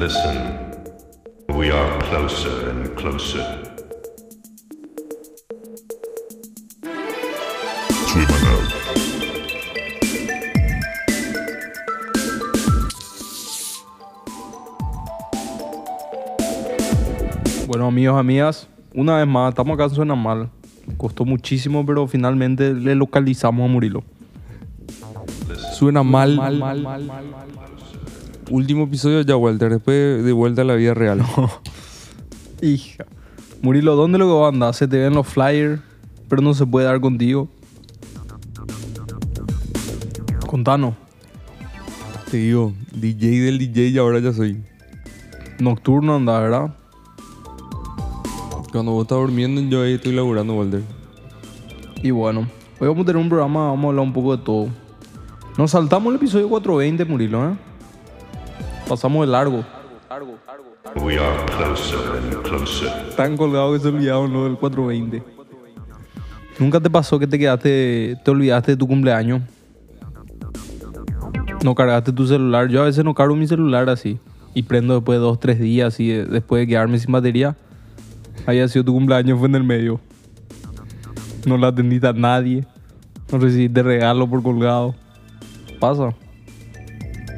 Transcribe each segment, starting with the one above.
Listen, we are closer and closer. Bueno, amigos, amigas, una vez más, estamos acá en Suena Mal. Costó muchísimo, pero finalmente le localizamos a Murilo. Suena mal. Último episodio ya, Walter. Después de vuelta a la vida real. Hija. Murilo, ¿dónde lo que andas? Se te ven los flyers, pero no se puede dar contigo. Contanos. Te digo, DJ del DJ y ahora ya soy. Nocturno anda, ¿verdad? Cuando vos estás durmiendo, yo ahí estoy laburando, Walter. Y bueno, hoy vamos a tener un programa, vamos a hablar un poco de todo. Nos saltamos el episodio 420, Murilo, ¿eh? Pasamos de largo. We are closer and closer. Tan colgado que se olvidaron lo del 420. ¿Nunca te pasó que te quedaste, te olvidaste de tu cumpleaños? No cargaste tu celular. Yo a veces no cargo mi celular así. Y prendo después de dos, tres días y eh, después de quedarme sin batería. Haya sido tu cumpleaños, fue en el medio. No la atendiste a nadie. No recibiste regalo por colgado. Pasa.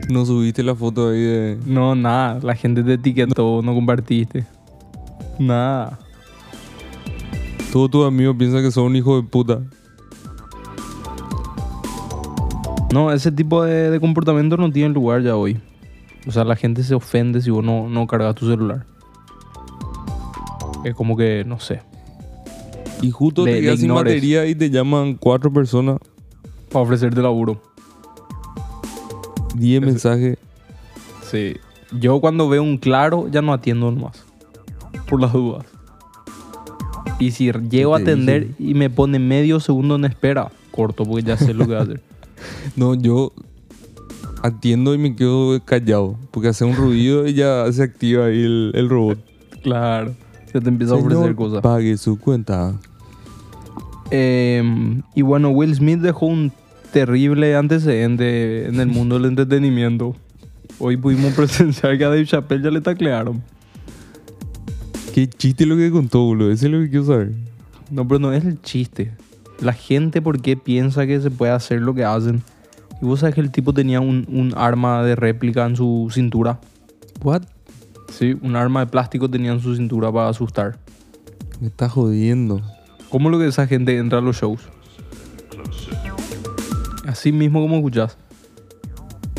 No subiste la foto ahí de. No, nada. La gente te etiquetó, no compartiste. Nada. Todos tus amigos piensan que sos un hijo de puta. No, ese tipo de, de comportamiento no tiene lugar ya hoy. O sea, la gente se ofende si vos no, no cargas tu celular. Es como que, no sé, Y justo Le- te quedas sin batería y te llaman cuatro personas, para ofrecerte laburo. 10 mensajes. Sí. Yo cuando veo un claro, ya no atiendo nomás. Por las dudas. Y si llego a te atender dije? y me pone medio segundo en espera, corto, porque ya sé lo que va a hacer. No, yo atiendo y me quedo callado. Porque hace un ruido y ya se activa ahí el, el robot. claro. Se te empieza a ofrecer Señor, cosas. Pague su cuenta. Eh, y bueno, Will Smith dejó un terrible antecedente en el mundo del entretenimiento. Hoy pudimos presenciar que a Dave Chappelle ya le taclearon. Qué chiste lo que contó, boludo. Ese es lo que quiero saber. No, pero no es el chiste. La gente, ¿por qué piensa que se puede hacer lo que hacen? Y vos sabés que el tipo tenía un, un arma de réplica en su cintura. What? Sí, un arma de plástico tenía en su cintura para asustar. Me está jodiendo. ¿Cómo es lo que esa gente entra a los shows? Así mismo como escuchás.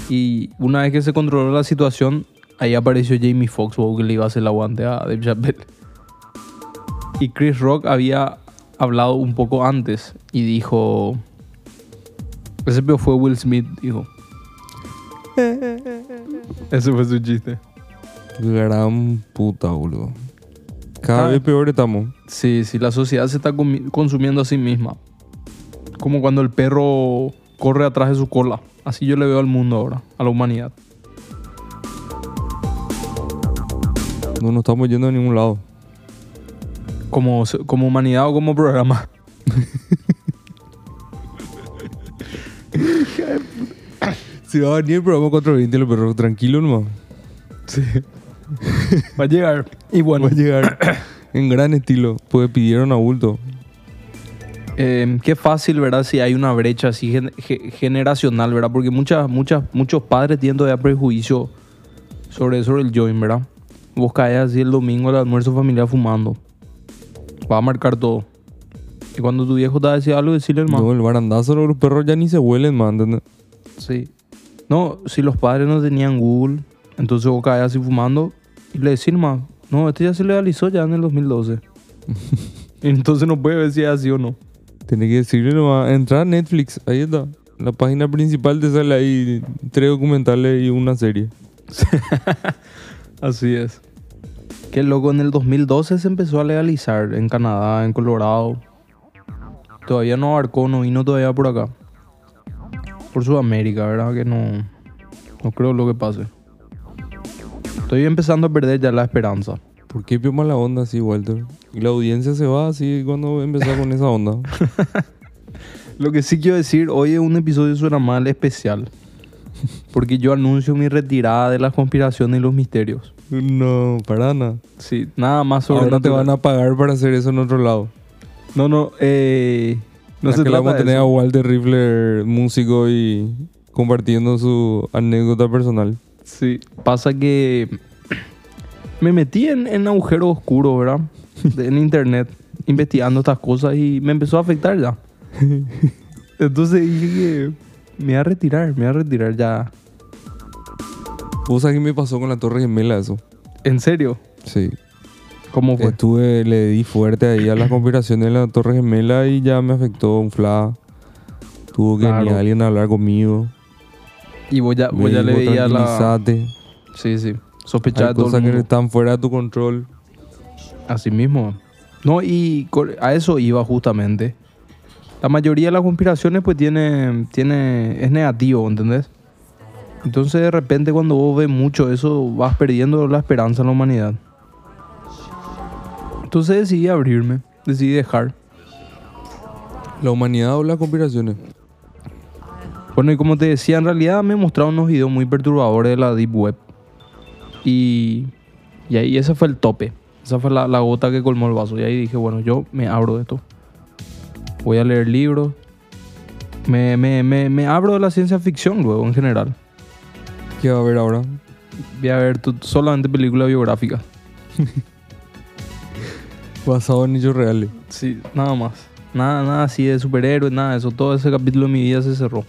Y una vez que se controló la situación, ahí apareció Jamie Foxx, que le iba a hacer el aguante a Dave Chappelle. Y Chris Rock había hablado un poco antes y dijo... Ese peor fue Will Smith, dijo. Ese fue su chiste. Gran puta, boludo. Cada Ah. vez peor estamos. Sí, sí, la sociedad se está consumiendo a sí misma. Como cuando el perro corre atrás de su cola. Así yo le veo al mundo ahora, a la humanidad. No nos estamos yendo a ningún lado. Como, como humanidad o como programa. Si va a venir el programa 420, los perros, tranquilo nomás. Sí. Va a llegar. Y bueno, Va a llegar en gran estilo. Pues pidieron a bulto. Eh, qué fácil, ¿verdad? Si hay una brecha así gen- ge- generacional, ¿verdad? Porque muchas, muchas, muchos padres tienen todavía prejuicio sobre, sobre el joint, ¿verdad? Vos caes así el domingo al almuerzo familiar fumando. Va a marcar todo. Y cuando tu viejo te va a decir algo, decirle hermano. No, el barandazo, los perros ya ni se huelen, man. ¿entendés? Sí. No, si los padres no tenían Google, entonces vos caes así fumando y le decís más, no, este ya se legalizó ya en el 2012. Y entonces no puede ver si es así o no. Tenés que decirle nomás. Entrar a Netflix, ahí está. La página principal te sale ahí tres documentales y una serie. Así es. Qué loco, en el 2012 se empezó a legalizar en Canadá, en Colorado. Todavía no abarcó, no vino todavía por acá. Por Sudamérica, ¿verdad? Que no, no creo lo que pase. Estoy empezando a perder ya la esperanza. ¿Por qué pio mala onda así, Walter? Y la audiencia se va así cuando empezar con esa onda. Lo que sí quiero decir, hoy es un episodio suena mal especial. Porque yo anuncio mi retirada de las conspiraciones y los misterios. No, para nada. Sí, nada más sobre Ahora te van a pagar para hacer eso en otro lado. No, no, eh... No se que trata vamos a tener a. Walter Rifler, músico y compartiendo su anécdota personal. Sí, pasa que me metí en, en agujero oscuro, ¿verdad? En internet, investigando estas cosas y me empezó a afectar ya. Entonces dije que me voy a retirar, me voy a retirar ya. ¿Vos sabés qué me pasó con la Torre Gemela eso? ¿En serio? Sí. ¿Cómo fue? Estuve, le di fuerte ahí a las conspiraciones de la Torre Gemela y ya me afectó un fla. Tuvo que venir Claro. alguien a hablar conmigo. Y vos ya, vos ya le veías la... Sí, sí. Sospechaba Hay de todo el cosas que mundo. están fuera de tu control. Así mismo. No, y a eso iba justamente. La mayoría de las conspiraciones pues tiene, tiene, es negativo, ¿entendés? Entonces de repente cuando vos ves mucho eso vas perdiendo la esperanza en la humanidad. Entonces decidí abrirme, decidí dejar. La humanidad o las conspiraciones. Bueno, y como te decía, en realidad me mostraron unos videos muy perturbadores de la Deep Web. Y, y ahí ese fue el tope. Esa fue la, la gota que colmó el vaso. Y ahí dije, bueno, yo me abro de esto. Voy a leer libros. Me, me, me, me abro de la ciencia ficción luego, en general. ¿Qué va a haber ahora? Voy a ver solamente películas biográficas. Basado en hechos reales. Sí, nada más. Nada, nada así de superhéroes, nada de eso. Todo ese capítulo de mi vida se cerró.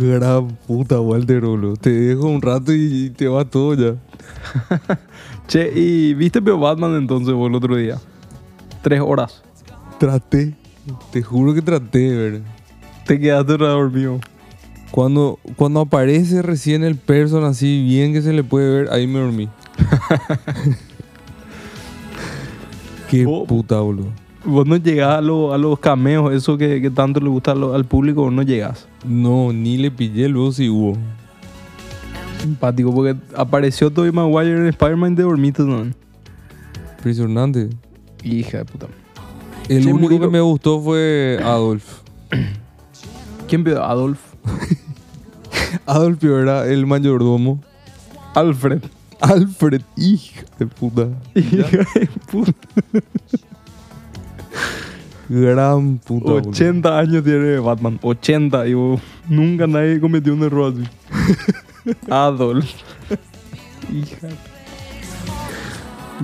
Gran puta, Walter, boludo. Te dejo un rato y, te va todo ya. Che, ¿y viste Peo Batman entonces vos el otro día? Tres horas. Traté. Te juro que traté, ¿verdad? Te quedaste dormido. Cuando, cuando aparece recién el person así bien que se le puede ver, ahí me dormí. Qué Vos- puta, boludo. Vos no llegás a, lo- a los cameos, eso que, que tanto le gusta lo- al público, vos no llegás. No, ni le pillé luego si hubo. Simpático, porque apareció Tobey Maguire en Spider-Man y te dormiste, ¿no? Impresionante. Hija de puta. El único que me gustó fue Adolf. ¿Quién vio? Adolf. Adolf era el mayordomo. Alfred. Alfred, hija de puta. Hija de puta. Gran puta. boludo. 80 años tiene Batman. 80. Y vos, nunca nadie cometió un error así. Adolf. Hija.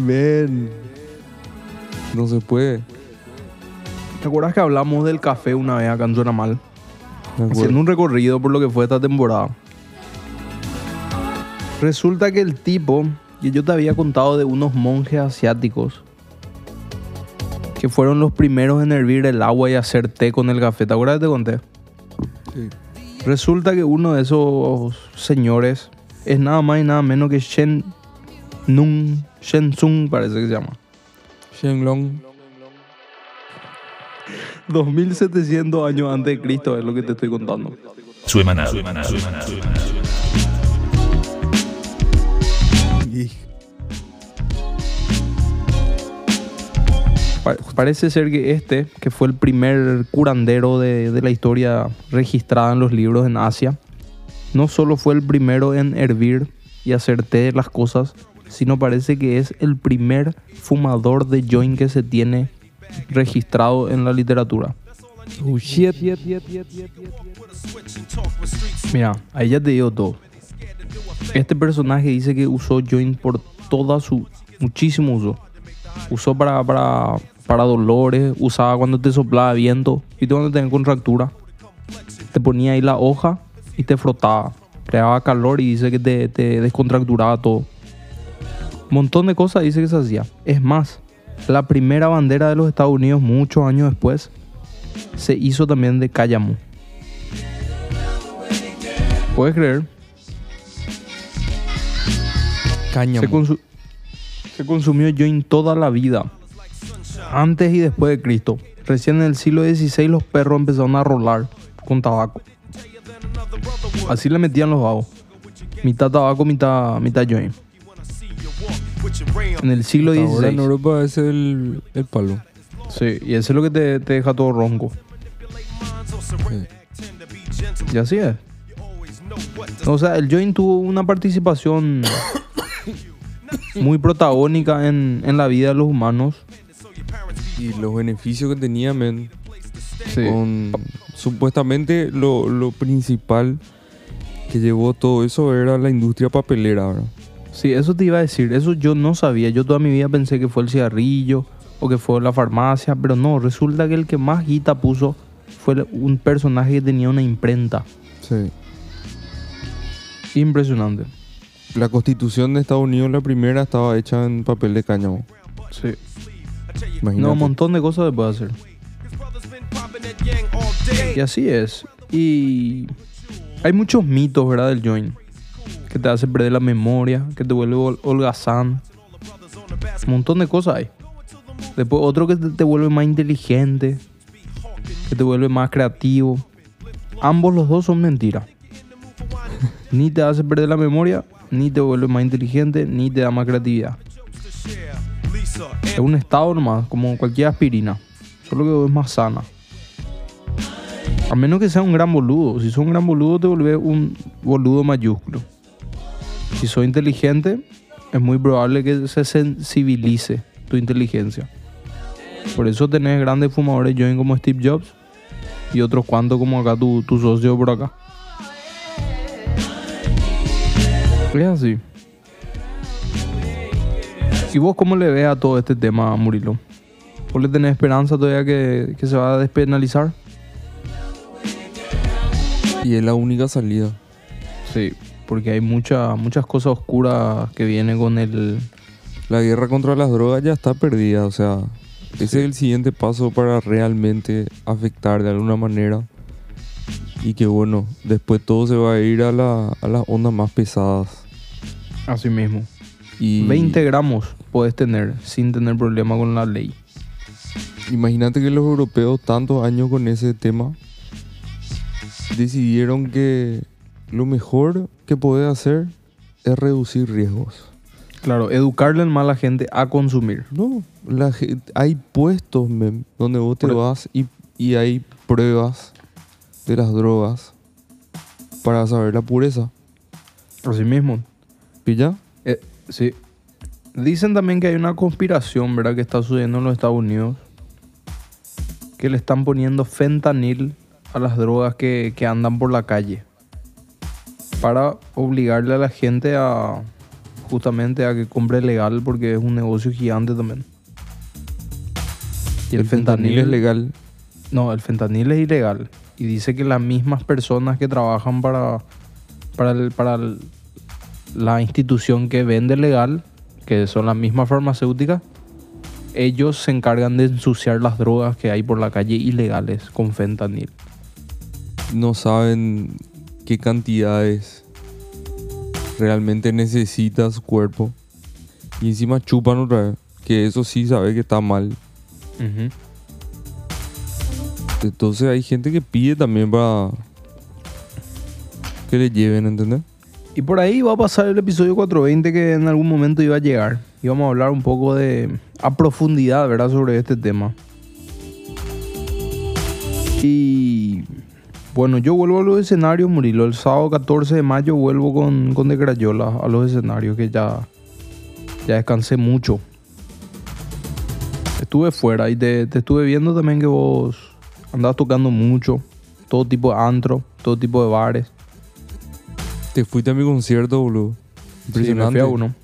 Men. No se puede. ¿Te acuerdas que hablamos del café una vez acá en Zona Mal? Haciendo un recorrido por lo que fue esta temporada. Resulta que el tipo, que yo te había contado de unos monjes asiáticos que fueron los primeros en hervir el agua y hacer té con el café. ¿Te acuerdas que te conté? Sí. Resulta que uno de esos señores es nada más y nada menos que Shen Nun, Shen Tsung parece que se llama. Shenlong. 2700 años antes de Cristo es lo que te estoy contando. Suemanal. Pa- Parece ser que este, que fue el primer curandero de, de la historia registrada en los libros en Asia, no solo fue el primero en hervir y hacer té de las cosas, sino parece que es el primer fumador de joint que se tiene registrado en la literatura. Oh shit. Mira, ahí ya te digo todo. Este personaje dice que usó joint por toda su muchísimo uso. Usó para, para, para dolores, usaba cuando te soplaba viento y cuando tenías contractura. Te ponía ahí la hoja y te frotaba. Creaba calor y dice que te, te descontracturaba todo. Un montón de cosas dice que se hacía. Es más, la primera bandera de los Estados Unidos muchos años después se hizo también de cállamo. ¿Puedes creer? Cáñamo. Se, consu- se consumió joint toda la vida. Antes y después de Cristo. Recién en el siglo XVI los perros empezaron a rolar con tabaco. Así le metían los vagos. Mitad tabaco, mitad, mitad joint. En el siglo Ahora en XVI. Europa es el, el palo. Sí, y eso es lo que te, te deja todo ronco. Y así es. O sea, el Join tuvo una participación muy protagónica en, en la vida de los humanos. Y los beneficios que tenía, men. Sí. Con, supuestamente lo, lo principal que llevó todo eso era la industria papelera, ¿verdad? Sí, eso te iba a decir. Eso yo no sabía. Yo toda mi vida pensé que fue el cigarrillo o que fue la farmacia, pero no. Resulta que el que más guita puso fue un personaje que tenía una imprenta. Sí. Impresionante. La constitución de Estados Unidos, la primera, estaba hecha en papel de cáñamo. Sí. Imagínate. No, un montón de cosas se puede hacer. Y así es. Y hay muchos mitos, ¿verdad? Del join. Que te hace perder la memoria, que te vuelve hol- holgazán. Un montón de cosas hay. Después otro que te, te vuelve más inteligente, que te vuelve más creativo. Ambos los dos son mentiras. Ni te hace perder la memoria, ni te vuelve más inteligente, ni te da más creatividad. Es un estado nomás, como cualquier aspirina. Solo que es más sana. A menos que sea un gran boludo. Si sos un gran boludo, te vuelves un boludo mayúsculo. Si sos inteligente, es muy probable que se sensibilice tu inteligencia. Por eso tenés grandes fumadores join como Steve Jobs y otros cuantos como acá tu, tu socio por acá. Es así. ¿Y vos cómo le ves a todo este tema, Murilo? ¿Vos le tenés esperanza todavía que, que se va a despenalizar? Y es la única salida. Sí, porque hay mucha- muchas cosas oscuras que vienen con el... La guerra contra las drogas ya está perdida, o sea, ese es el siguiente paso para realmente afectar de alguna manera. Y que bueno, después todo se va a ir a, la- a las ondas más pesadas. Así mismo. Y 20 gramos puedes tener sin tener problema con la ley. Imagínate que los europeos, tantos años con ese tema, decidieron que lo mejor que puede hacer es reducir riesgos. Claro, educarle a la gente a consumir. No, la hay puestos mem, donde vos te Por- vas y, y hay pruebas de las drogas para saber la pureza. Así mismo. ¿Pilla? Eh, sí. Dicen también que hay una conspiración, ¿verdad? Que está sucediendo en los Estados Unidos. Que le están poniendo fentanil a las drogas que, que andan por la calle. Para obligarle a la gente a justamente a que compre legal porque es un negocio gigante también. Y el, fentanil, es legal. No, el fentanil es ilegal. Y dice que las mismas personas que trabajan para, para, el- para el- la institución que vende legal, que son las mismas farmacéuticas, ellos se encargan de ensuciar las drogas que hay por la calle ilegales con fentanil. No saben qué cantidades realmente necesita su cuerpo. Y encima chupan otra vez. Que eso sí sabe que está mal. Entonces hay gente que pide también para que le lleven, ¿entendés? Y por ahí va a pasar el episodio 420 que en algún momento iba a llegar. Y vamos a hablar un poco de a profundidad, ¿verdad? Sobre este tema. Y bueno, yo vuelvo a los escenarios, Murilo. El sábado 14 de mayo vuelvo con, con De Crayola a los escenarios que ya, ya descansé mucho. Estuve fuera y te, te estuve viendo también que vos andabas tocando mucho. Todo tipo de antro, todo tipo de bares. Te fuiste a mi concierto, boludo. Sí, me Impresionante. fui a uno.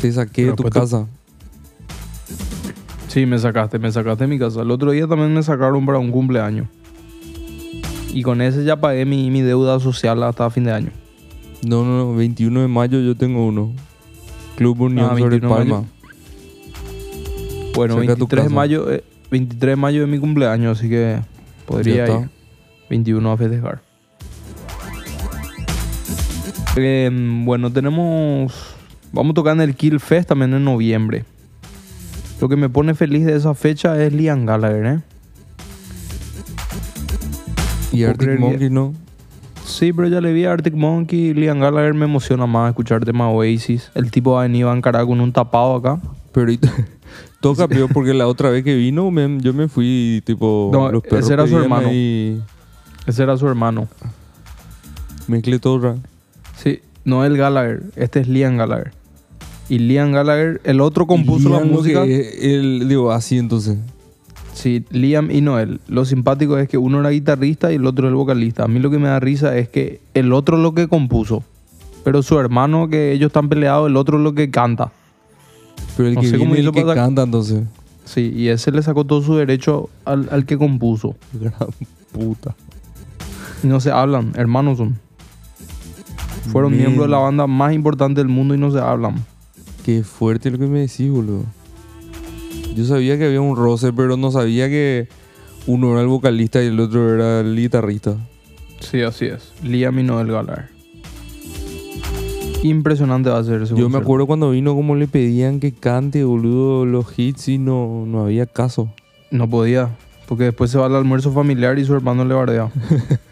Te saqué de tu casa. Sí, me sacaste, me sacaste de mi casa. El otro día también me sacaron para un cumpleaños. Y con ese ya pagué mi, mi deuda social hasta fin de año. No, no, no. 21 de mayo yo tengo uno. Club Unión Ah, sobre 21 de Palma. Bueno, Cerca de tu 23 de, mayo, eh, 23 de mayo es mi cumpleaños, así que podría ir. 21 a festejar. Em, bueno, tenemos... Vamos a tocar en el Kill Fest también en noviembre. Lo que me pone feliz de esa fecha es Liam Gallagher, ¿eh? Y Arctic Monkey, ¿no? Sí, pero ya le vi a Arctic Monkey Liam Gallagher me emociona más escuchar temas Oasis. El tipo va a venir a encarar con un tapado acá. Pero Toca peor porque la otra vez que vino me- yo me fui tipo No, los perros ese era su hermano. Ese era su hermano. mezclé todo Sí, no el Gallagher. Este es Liam Gallagher. Y Liam Gallagher, el otro compuso la Liam, música. que él, digo, así entonces. Sí, Liam y Noel. Lo simpático es que uno era guitarrista y el otro el vocalista. A mí lo que me da risa es que el otro es lo que compuso. Pero su hermano, que ellos están peleados, el otro es lo que canta. Pero el No que sé cómo viene el que para- canta entonces. Sí, y ese le sacó todo su derecho al, al que compuso. Gran puta. Y no se hablan, hermanos son. Fueron miembros de la banda más importante del mundo y no se hablan. Qué fuerte lo que me decís, boludo. Yo sabía que había un roce, pero no sabía que uno era el vocalista y el otro era el guitarrista. Sí, así es. Liam y Noel Gallagher. Impresionante va a ser ese Yo me acuerdo cuando vino como le pedían que cante, boludo, los hits y no, no había caso. No podía, porque después se va al almuerzo familiar y su hermano le bardea.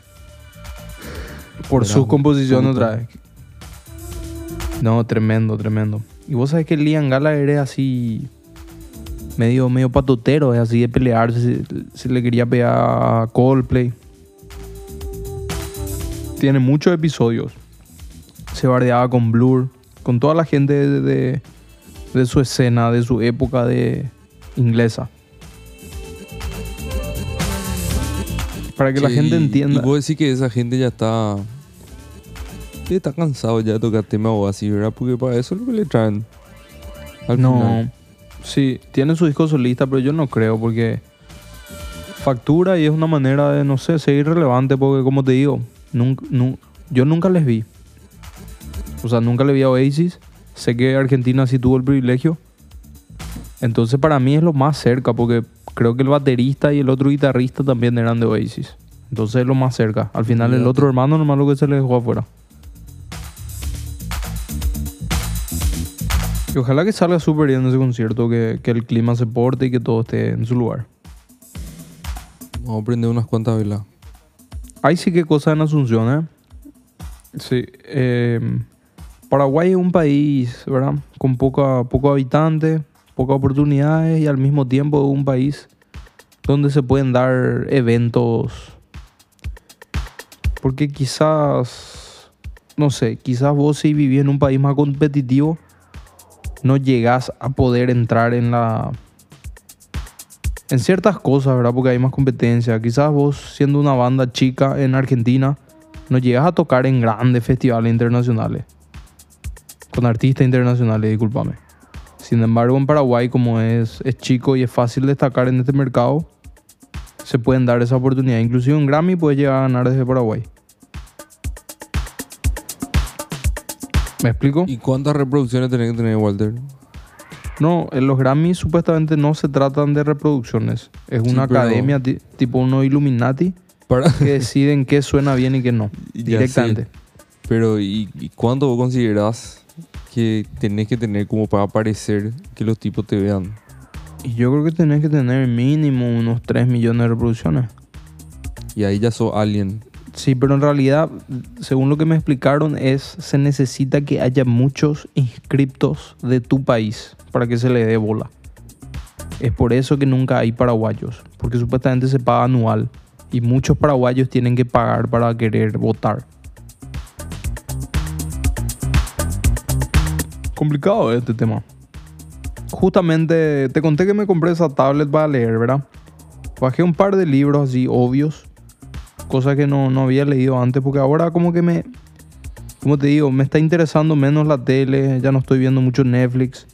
Por composiciones puta. otra vez. No, tremendo, tremendo. Y vos sabés que Liam Gallagher es así, medio, medio patotero, es así de pelearse, si, si le quería pegar a Coldplay. Tiene muchos episodios. Se bardeaba con Blur, con toda la gente de, de- de su escena, de su época de inglesa. Para que la gente Y entienda. vos decís que esa gente ya está. Está cansado ya de tocar temas o así, ¿verdad? Porque para eso es lo que le traen. Al no, final. sí, tiene su disco solista, pero yo no creo porque factura y es una manera de, no sé, seguir relevante porque como te digo, nunca, nu- yo nunca les vi. O sea, nunca le vi a Oasis. Sé que Argentina sí tuvo el privilegio. Entonces para mí es lo más cerca porque creo que el baterista y el otro guitarrista también eran de Oasis. Entonces es lo más cerca. Al final el otro hermano nomás lo que se le dejó afuera. Y ojalá que salga súper bien ese concierto, que, que el clima se porte y que todo esté en su lugar. Vamos a prender unas cuantas velas. Hay sí que cosas en Asunción, ¿eh? Sí. eh, Paraguay es un país, ¿verdad? Con poca, poco habitantes, pocas oportunidades y al mismo tiempo es un país donde se pueden dar eventos. Porque quizás, no sé, quizás vos si vivís en un país más competitivo, no llegás a poder entrar en la... En ciertas cosas, ¿verdad? Porque hay más competencia. Quizás vos, siendo una banda chica en Argentina, no llegas a tocar en grandes festivales internacionales. Con artistas internacionales, discúlpame. Sin embargo, en Paraguay, como es, es chico y es fácil destacar en este mercado, se pueden dar esa oportunidad. Inclusive un Grammy puede llegar a ganar desde Paraguay. ¿Me explico? ¿Y cuántas reproducciones tenés que tener, Walter? No, en los Grammys supuestamente no se tratan de reproducciones. Es una academia ti- tipo unos Illuminati Para... que deciden qué suena bien y qué no. Directamente. Pero, ¿y, y cuánto vos considerás que tenés que tener como para parecer que los tipos te vean? Y yo creo que tenés que tener mínimo unos 3 millones de reproducciones. Y ahí ya sos alien. Sí, pero en realidad, según lo que me explicaron, es se necesita que haya muchos inscriptos de tu país para que se le dé bola. Es por eso que nunca hay paraguayos, porque supuestamente se paga anual y muchos paraguayos tienen que pagar para querer votar. Complicado este tema. Justamente te conté que me compré esa tablet para leer, ¿verdad? Bajé un par de libros así obvios cosas que no, no había leído antes, porque ahora como que me, como te digo, me está interesando menos la tele, ya no estoy viendo mucho Netflix,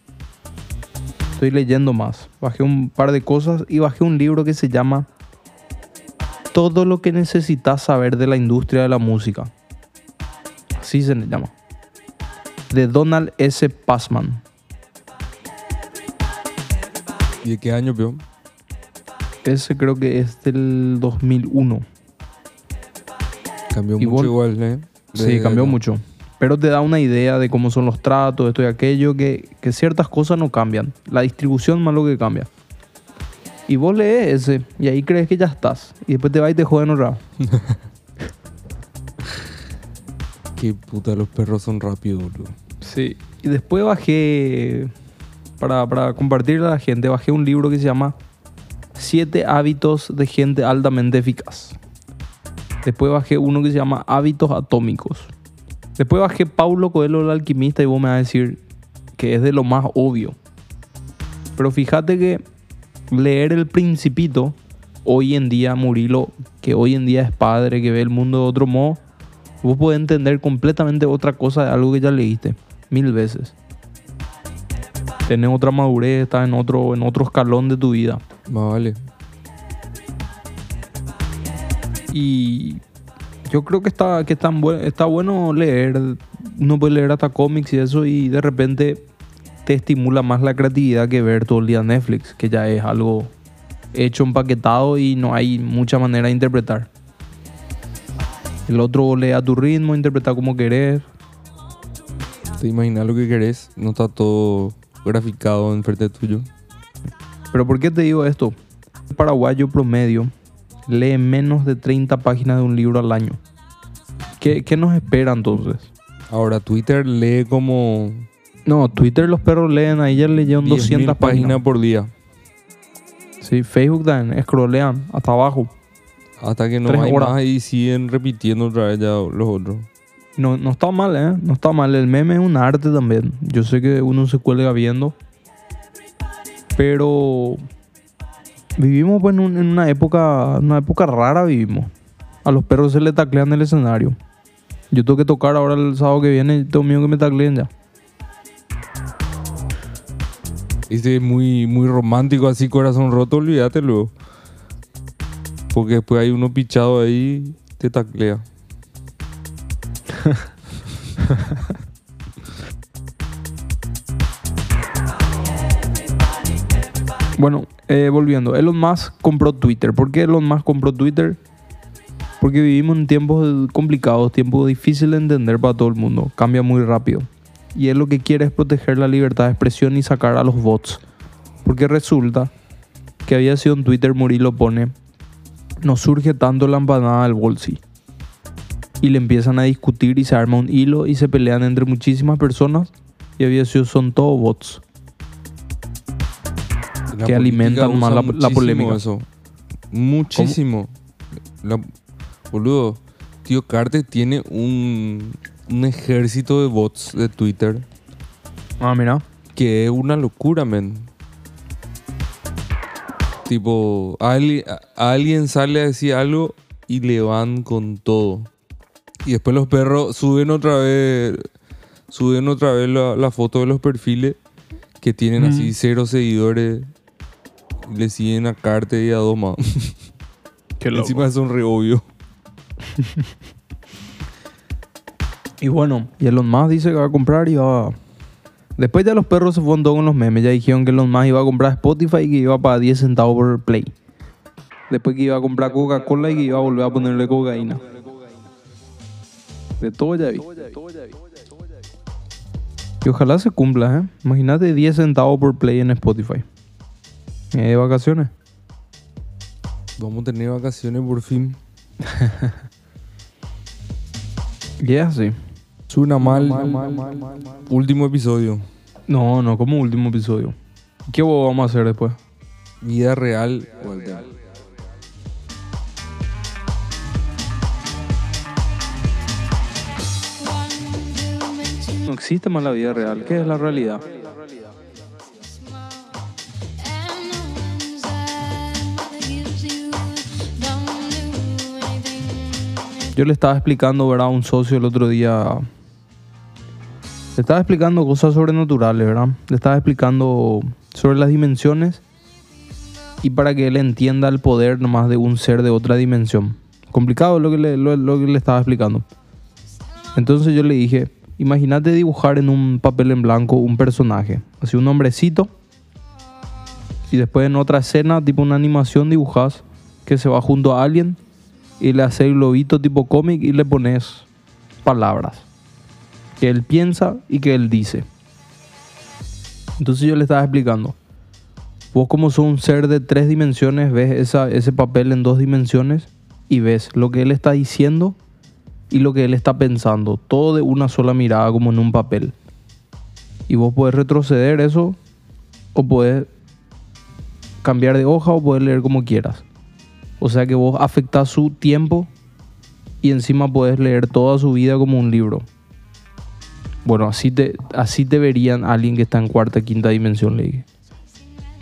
estoy leyendo más. Bajé un par de cosas y bajé un libro que se llama Todo lo que necesitas saber de la industria de la música. Así se le llama. De Donald S. Passman. ¿Y de qué año, peón? Ese creo que es del 2001. Cambió Y mucho igual, ¿eh? Sí, cambió de- mucho. Pero te da una idea de cómo son los tratos, esto y aquello, que, que ciertas cosas no cambian. La distribución más lo que cambia. Y vos lees ese, y ahí crees que ya estás. Y después te vas y te joden otra. Qué puta, los perros son rápidos, boludo. Sí. Y después bajé para, para compartirle a la gente, bajé un libro que se llama Siete hábitos de gente altamente eficaz. Después bajé uno que se llama Hábitos atómicos. Después bajé Paulo Coelho el alquimista y vos me vas a decir que es de lo más obvio. Pero fíjate que leer El Principito, hoy en día Murilo, que hoy en día es padre, que ve el mundo de otro modo, vos podés entender completamente otra cosa de algo que ya leíste mil veces. Tenés otra madurez, estás en otro, en otro escalón de tu vida. Vale. Y yo creo que está, que tan buen- está bueno leer. Uno puede leer hasta cómics y eso y de repente te estimula más la creatividad que ver todo el día Netflix, que ya es algo hecho, empaquetado y no hay mucha manera de interpretar. El otro lee a tu ritmo, interpreta como querés. Te imaginas lo que querés, no está todo graficado enfrente tuyo. Pero ¿por qué te digo esto? El paraguayo promedio lee menos de 30 páginas de un libro al año. ¿Qué, qué nos espera entonces? Ahora, Twitter lee como No, Twitter los perros leen, ahí ya leyeron 10.000 200 páginas. páginas por día. Sí, Facebook también, scrollean hasta abajo. Hasta que no hay horas. más y siguen repitiendo otra vez ya los otros. No, no está mal, ¿eh? No está mal. El meme es un arte también. Yo sé que uno se cuelga viendo. Pero vivimos pues, en, un- en una época una época rara vivimos. A los perros se les taclean el escenario. Yo tengo que tocar ahora el sábado que viene y tengo miedo que me tacleen ya. Este es muy, muy romántico, así corazón roto, olvídate luego. Porque después hay uno pichado ahí, te taclea. Bueno, eh, volviendo. Elon Musk compró Twitter. ¿Por qué Elon Musk compró Twitter? Porque vivimos en tiempos complicados, tiempos difíciles de entender para todo el mundo. Cambia muy rápido. Y él lo que quiere es proteger la libertad de expresión y sacar a los bots. Porque resulta que había sido en Twitter, Murilo pone, no surge tanto la empanada del bolsi. Y le empiezan a discutir y se arma un hilo y se pelean entre muchísimas personas. Y había sido, son todos bots. Que alimentan más la- polémica. Eso. Muchísimo. La- boludo, tío Carter tiene un, un ejército de bots de Twitter Ah, mira. que es una locura, men. Tipo, ali- a- alguien sale a decir algo y le van con todo. Y después los perros suben otra vez, suben otra vez la, la foto de los perfiles que tienen Mm. así cero seguidores. Le siguen a Carter y a dos más. Qué Encima son re obvio. Y bueno, y Elon Musk dice que va a comprar y va... Después ya los perros se fueron todos con los memes. Ya dijeron que Elon Musk iba a comprar Spotify y que iba a pagar 10 centavos por play. Después que iba a comprar Coca-Cola y que iba a volver a ponerle cocaína. De todo ya vi. Y ojalá se cumpla, ¿eh? Imagínate 10 centavos por play en Spotify. De vacaciones. Vamos a tener vacaciones por fin. Y es así. Suena mal. Último episodio. No, no, como último episodio. ¿Qué vamos a hacer después? Vida real. No existe más la vida real. ¿Qué es la realidad? Yo le estaba explicando, ¿verdad? A un socio el otro día. Le estaba explicando cosas sobrenaturales, ¿verdad? Le estaba explicando sobre las dimensiones y para que él entienda el poder nomás de un ser de otra dimensión. Complicado lo que le, lo- que le estaba explicando. Entonces yo le dije, imagínate dibujar en un papel en blanco un personaje, así un hombrecito, y después en otra escena, tipo una animación, dibujas que se va junto a alguien y le haces globito tipo cómic y le pones palabras que él piensa y que él dice. Entonces yo le estaba explicando. Vos como sos un ser de tres dimensiones, ves esa- ese papel en dos dimensiones y ves lo que él está diciendo y lo que él está pensando. Todo de una sola mirada como en un papel. Y vos podés retroceder eso o puedes cambiar de hoja o puedes leer como quieras. O sea que vos afectás su tiempo y encima puedes leer toda su vida como un libro. Bueno, así te, así te verían a alguien que está en cuarta, quinta dimensión, le dije.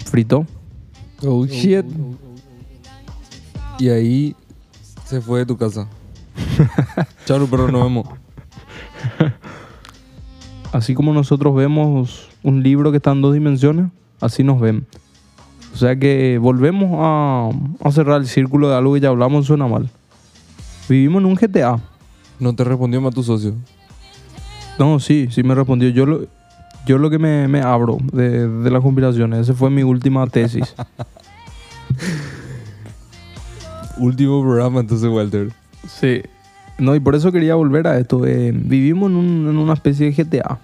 Frito. Oh shit. Y ahí se fue de tu casa. Chao, pero nos vemos. Así como nosotros vemos un libro que está en dos dimensiones, así nos ven. O sea que volvemos a, a cerrar el círculo de algo que ya hablamos, suena mal. Vivimos en un GTA. No te respondió más tu socio. No, sí, sí me respondió. Yo lo, yo lo que me, me abro de, de las conspiraciones, esa fue mi última tesis. Último programa entonces, Walter. sí. No, y por eso quería volver a esto. eh, vivimos en, un- en una especie de GTA.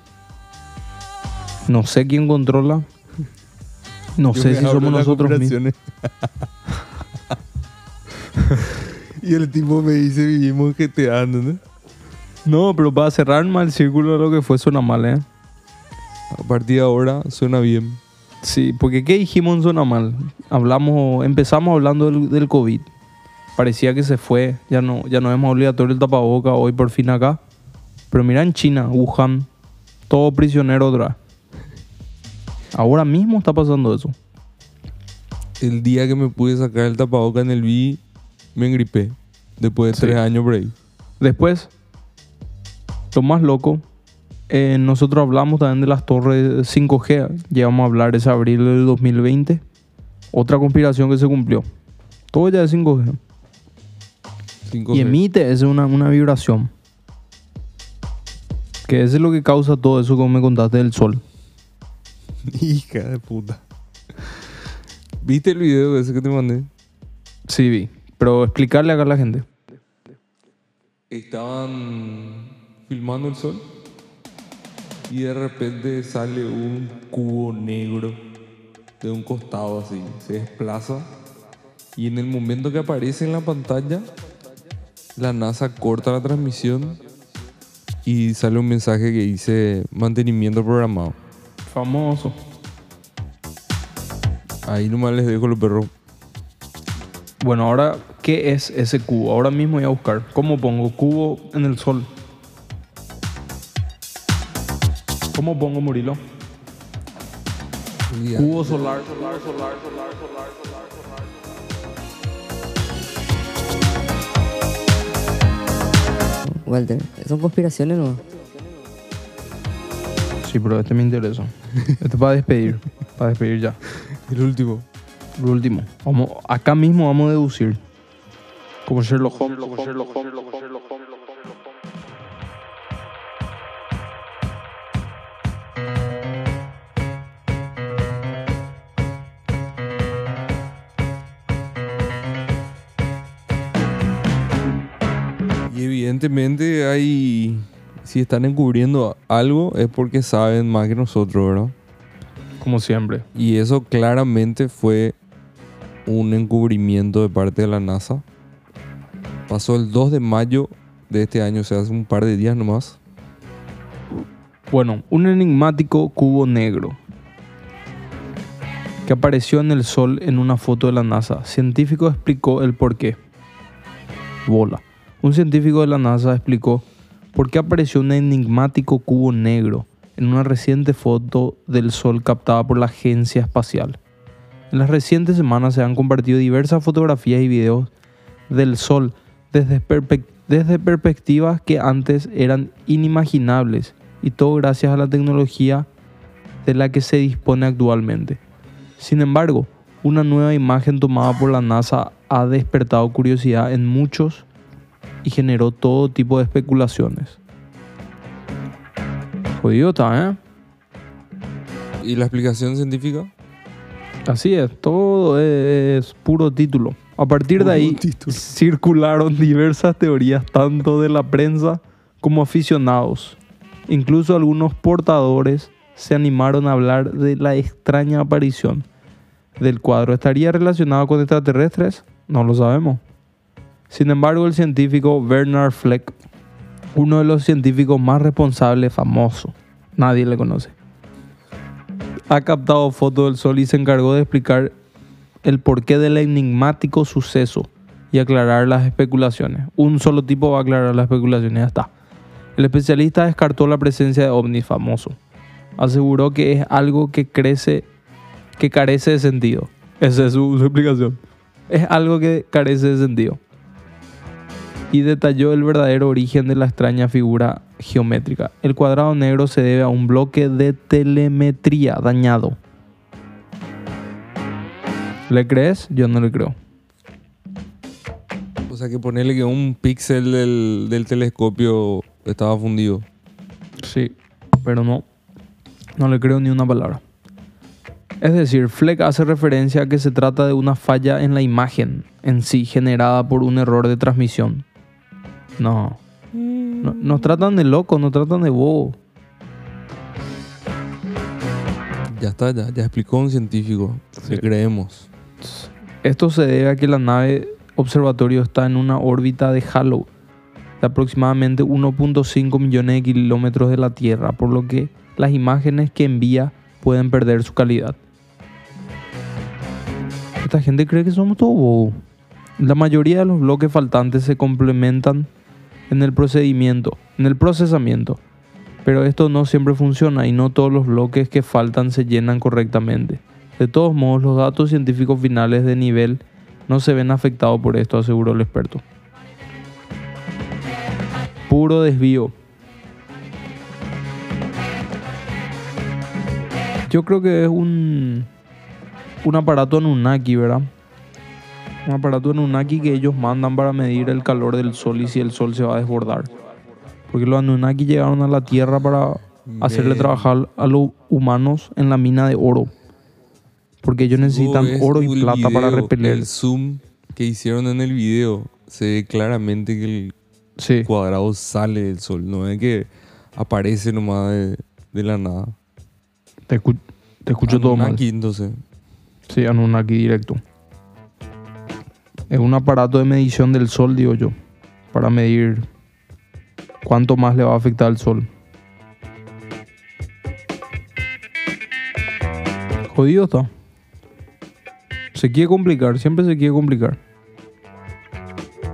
No sé quién controla. No Yo sé si somos nosotros mismos. y el tipo me dice, vivimos GTA, ¿entendés? No, pero para cerrar mal el círculo de lo que fue suena mal, ¿eh? A partir de ahora suena bien. Sí, porque ¿qué dijimos en Zona Mal? Hablamos, empezamos hablando del, del COVID. Parecía que se fue, ya no, ya no es más obligatorio el tapaboca hoy por fin acá. Pero mira en China, Wuhan, todo prisionero otra. Ahora mismo está pasando eso. El día que me pude sacar el tapaboca en el B, me engripé. Después de Sí. tres años por ahí. Después, lo más loco, eh, nosotros hablamos también de las torres 5G. Llegamos a hablar ese abril del 2020. Otra conspiración que se cumplió. Todo ya es 5G. Cinco Y emite es una, una vibración. Que eso es lo que causa todo eso como me contaste del sol. Hija de puta. ¿Viste el video ese que te mandé? Sí, vi. Pero explicarle acá a la gente. Estaban filmando el sol y de repente sale un cubo negro de un costado así, se desplaza y en el momento que aparece en la pantalla la NASA corta la transmisión y sale un mensaje que dice mantenimiento programado. Famoso. Ahí nomás les dejo los perros. Bueno, ahora, ¿qué es ese cubo? Ahora mismo voy a buscar. ¿Cómo pongo cubo en el sol? ¿Cómo pongo Murilo? Cubo solar, solar, solar, solar, solar, solar, solar. Walter, son conspiraciones, ¿no? Sí, pero este me interesa. Este es para despedir. Para despedir ya. El último. Lo último. Vamos, acá mismo vamos a deducir. Como Sherlock Holmes. Como Sherlock Holmes. como Sherlock Holmes. Y evidentemente hay, si están encubriendo algo es porque saben más que nosotros, ¿verdad? Como siempre. Y eso claramente fue un encubrimiento de parte de la NASA. Pasó el 2 de mayo de este año, o sea, hace un par de días nomás. Bueno, un enigmático cubo negro que apareció en el Sol en una foto de la NASA. Científico explicó el porqué. Bola. Un científico de la NASA explicó por qué apareció un enigmático cubo negro en una reciente foto del Sol captada por la Agencia Espacial. En las recientes semanas se han compartido diversas fotografías y videos del Sol desde, desde perspectivas que antes eran inimaginables y todo gracias a la tecnología de la que se dispone actualmente. Sin embargo, una nueva imagen tomada por la NASA ha despertado curiosidad en muchos y generó todo tipo de especulaciones. Jodido está, ¿eh? ¿Y la explicación científica? Así es, todo es puro título. A partir de Puro ahí título. circularon diversas teorías tanto de la prensa como aficionados. Incluso algunos portadores se animaron a hablar de la extraña aparición del cuadro. ¿Estaría relacionado con extraterrestres? No lo sabemos. Sin embargo, el científico Bernard Fleck, uno de los científicos más responsables, famoso, nadie le conoce, ha captado fotos del sol y se encargó de explicar el porqué del enigmático suceso y aclarar las especulaciones. Un solo tipo va a aclarar las especulaciones, ya está. El especialista descartó la presencia de ovnis famoso. Aseguró que es algo que crece, que carece de sentido. Esa es su, su explicación. Es algo que carece de sentido. Y detalló el verdadero origen de la extraña figura geométrica. El cuadrado negro se debe a un bloque de telemetría dañado. ¿Le crees? Yo no le creo. O sea que ponerle que un píxel del, del telescopio estaba fundido. Sí, pero no. No le creo ni una palabra. Es decir, Fleck hace referencia a que se trata de una falla en la imagen en sí generada por un error de transmisión. No. no nos tratan de locos, nos tratan de bobo. Ya está, ya, ya explicó un científico. Sí. Le creemos. Esto se debe a que la nave observatorio está en una órbita de Halo de aproximadamente 1.5 millones de kilómetros de la Tierra, por lo que las imágenes que envía pueden perder su calidad. Esta gente cree que somos todos bobos. La mayoría de los bloques faltantes se complementan en el procedimiento, en el procesamiento, pero esto no siempre funciona y no todos los bloques que faltan se llenan correctamente. De todos modos, los datos científicos finales de nivel no se ven afectados por esto, aseguró el experto. Puro desvío. Yo creo que es un, un aparato Anunnaki, ¿verdad? Un aparato Anunnaki que ellos mandan para medir el calor del sol y si el sol se va a desbordar. Porque los Anunnaki llegaron a la Tierra para hacerle trabajar a los humanos en la mina de oro. Porque ellos necesitan oro y plata para repeler. El zoom que hicieron en el video se ve claramente que el Sí. cuadrado sale del sol. No es que aparece nomás de, de la nada. Te, escu- te escucho todo mal. Anunnaki, entonces. Sí, Anunnaki directo. Es un aparato de medición del sol, digo yo. Para medir cuánto más le va a afectar el sol. Jodido está. Se quiere complicar, siempre se quiere complicar.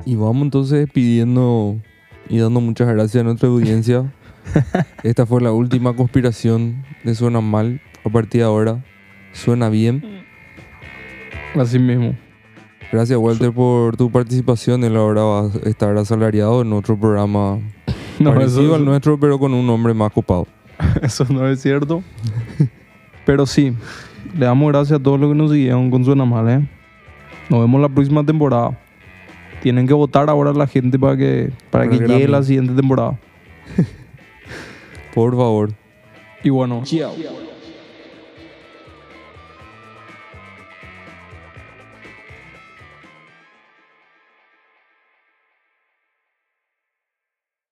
Y vamos entonces pidiendo y dando muchas gracias a nuestra audiencia. Esta fue la última conspiración de Suena Mal. A partir de ahora, suena bien. Así mismo. Gracias, Walter, por tu participación. Él ahora va a estar asalariado en otro programa No, parecido eso, al nuestro, pero con un nombre más copado. eso no es cierto. Pero sí, le damos gracias a todos los que nos siguieron con Suena Mal, ¿eh? Nos vemos la próxima temporada. Tienen que votar ahora la gente para que, para que llegue la siguiente temporada. Por favor. Y bueno, chao.